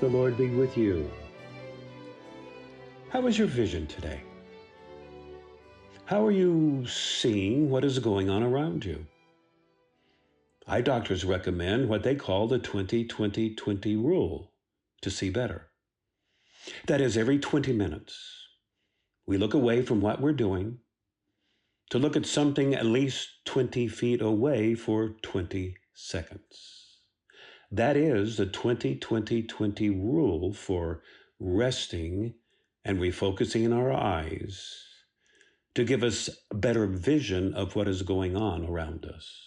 The Lord be with you. How is your vision today? How are you seeing what is going on around you? Eye doctors recommend what they call the 20 20 20 rule to see better. That is, every 20 minutes, we look away from what we're doing to look at something at least 20 feet away for 20 seconds. That is the 20 20 20 rule for resting and refocusing in our eyes to give us a better vision of what is going on around us.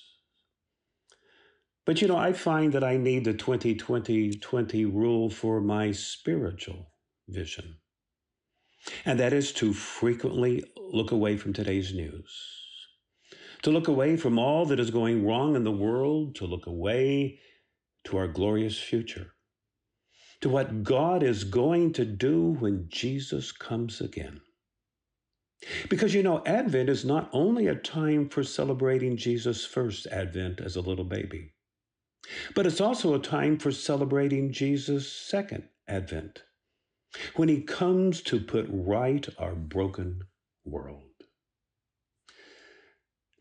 But you know, I find that I need the 20 20 20 rule for my spiritual vision. And that is to frequently look away from today's news, to look away from all that is going wrong in the world, to look away to our glorious future, to what God is going to do when Jesus comes again. Because you know, Advent is not only a time for celebrating Jesus' first Advent as a little baby, but it's also a time for celebrating Jesus' second Advent when he comes to put right our broken world.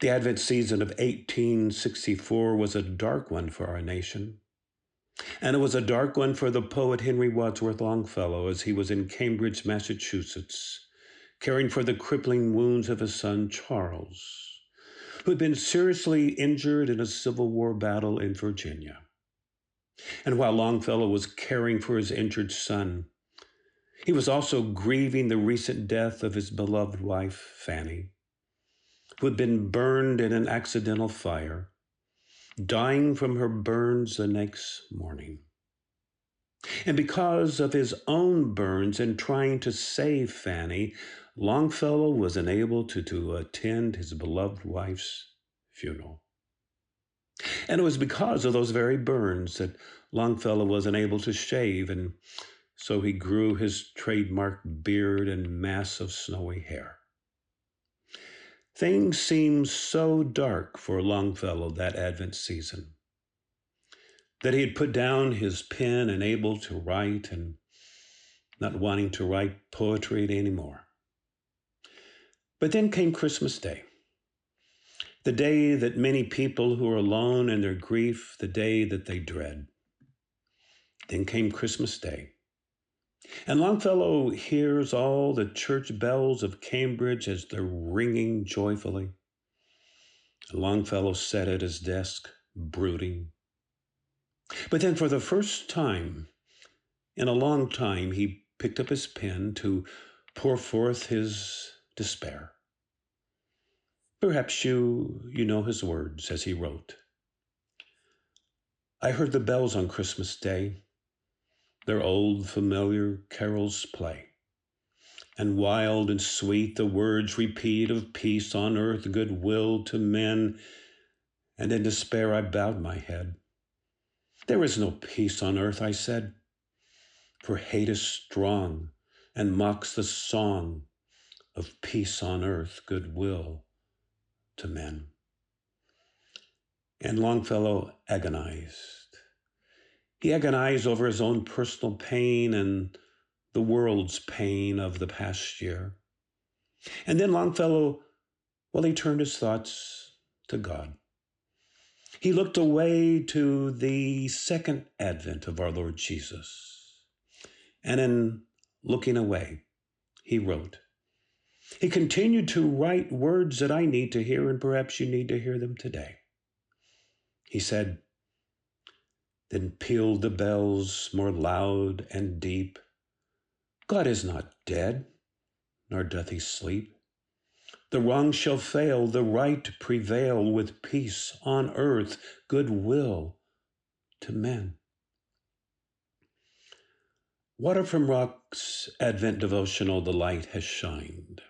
The Advent season of 1864 was a dark one for our nation. And it was a dark one for the poet Henry Wadsworth Longfellow as he was in Cambridge, Massachusetts, caring for the crippling wounds of his son Charles, who had been seriously injured in a Civil War battle in Virginia. And while Longfellow was caring for his injured son, he was also grieving the recent death of his beloved wife, Fanny, who had been burned in an accidental fire, dying from her burns the next morning. And because of his own burns in trying to save Fanny, Longfellow was unable to, to attend his beloved wife's funeral. And it was because of those very burns that Longfellow was unable to shave and so he grew his trademark beard and mass of snowy hair. Things seemed so dark for Longfellow that Advent season that he had put down his pen and able to write and not wanting to write poetry anymore. But then came Christmas Day, the day that many people who are alone in their grief, the day that they dread. Then came Christmas Day. And Longfellow hears all the church bells of Cambridge as they're ringing joyfully. Longfellow sat at his desk, brooding. But then, for the first time in a long time, he picked up his pen to pour forth his despair. Perhaps you, you know his words as he wrote. I heard the bells on Christmas Day their old familiar carols play. And wild and sweet the words repeat of peace on earth, goodwill to men. And in despair I bowed my head. There is no peace on earth, I said, for hate is strong and mocks the song of peace on earth, goodwill to men. And Longfellow agonized. He agonized over his own personal pain and the world's pain of the past year. And then Longfellow, well, he turned his thoughts to God. He looked away to the second advent of our Lord Jesus. And in looking away, he wrote. He continued to write words that I need to hear, and perhaps you need to hear them today. He said, then pealed the bells more loud and deep. God is not dead, nor doth he sleep. The wrong shall fail, the right prevail with peace on earth, goodwill to men. Water from Rock's Advent devotional, The Light Has Shined.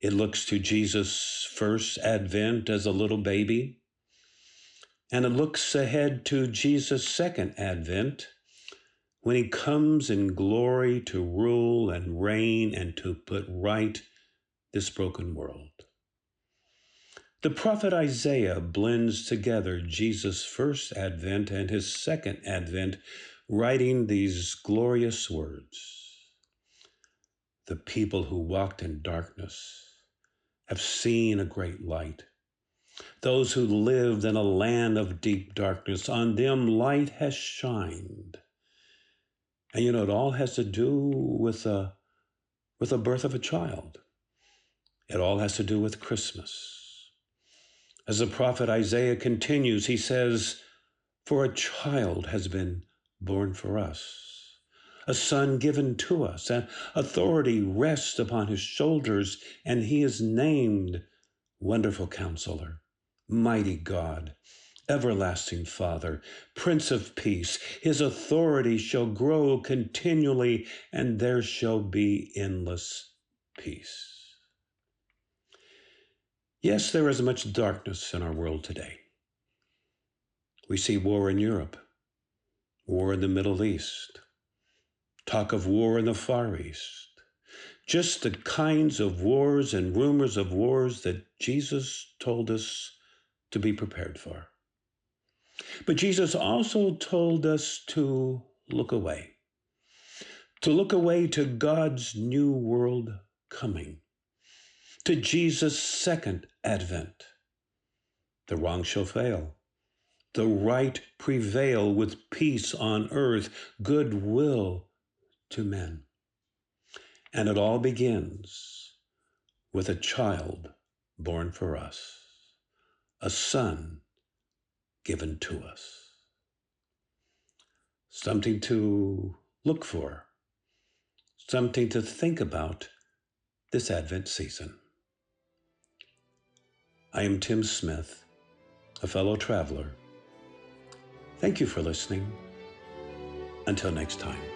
It looks to Jesus' first Advent as a little baby and it looks ahead to Jesus' second advent when he comes in glory to rule and reign and to put right this broken world. The prophet Isaiah blends together Jesus' first advent and his second advent writing these glorious words The people who walked in darkness have seen a great light. Those who lived in a land of deep darkness, on them light has shined. And you know, it all has to do with the, with the birth of a child. It all has to do with Christmas. As the prophet Isaiah continues, he says, For a child has been born for us, a son given to us, and authority rests upon his shoulders, and he is named Wonderful Counselor, Mighty God, Everlasting Father, Prince of Peace. His authority shall grow continually, and there shall be endless peace. Yes, there is much darkness in our world today. We see war in Europe, war in the Middle East, talk of war in the Far East, just the kinds of wars and rumors of wars that Jesus told us to be prepared for. But Jesus also told us to look away, to look away to God's new world coming, to Jesus' second advent. The wrong shall fail the right prevail with peace on earth, goodwill to men. And it all begins with a child born for us, a son given to us. Something to look for, something to think about this Advent season. I am Tim Smith, a fellow traveler Thank you for listening. Until next time.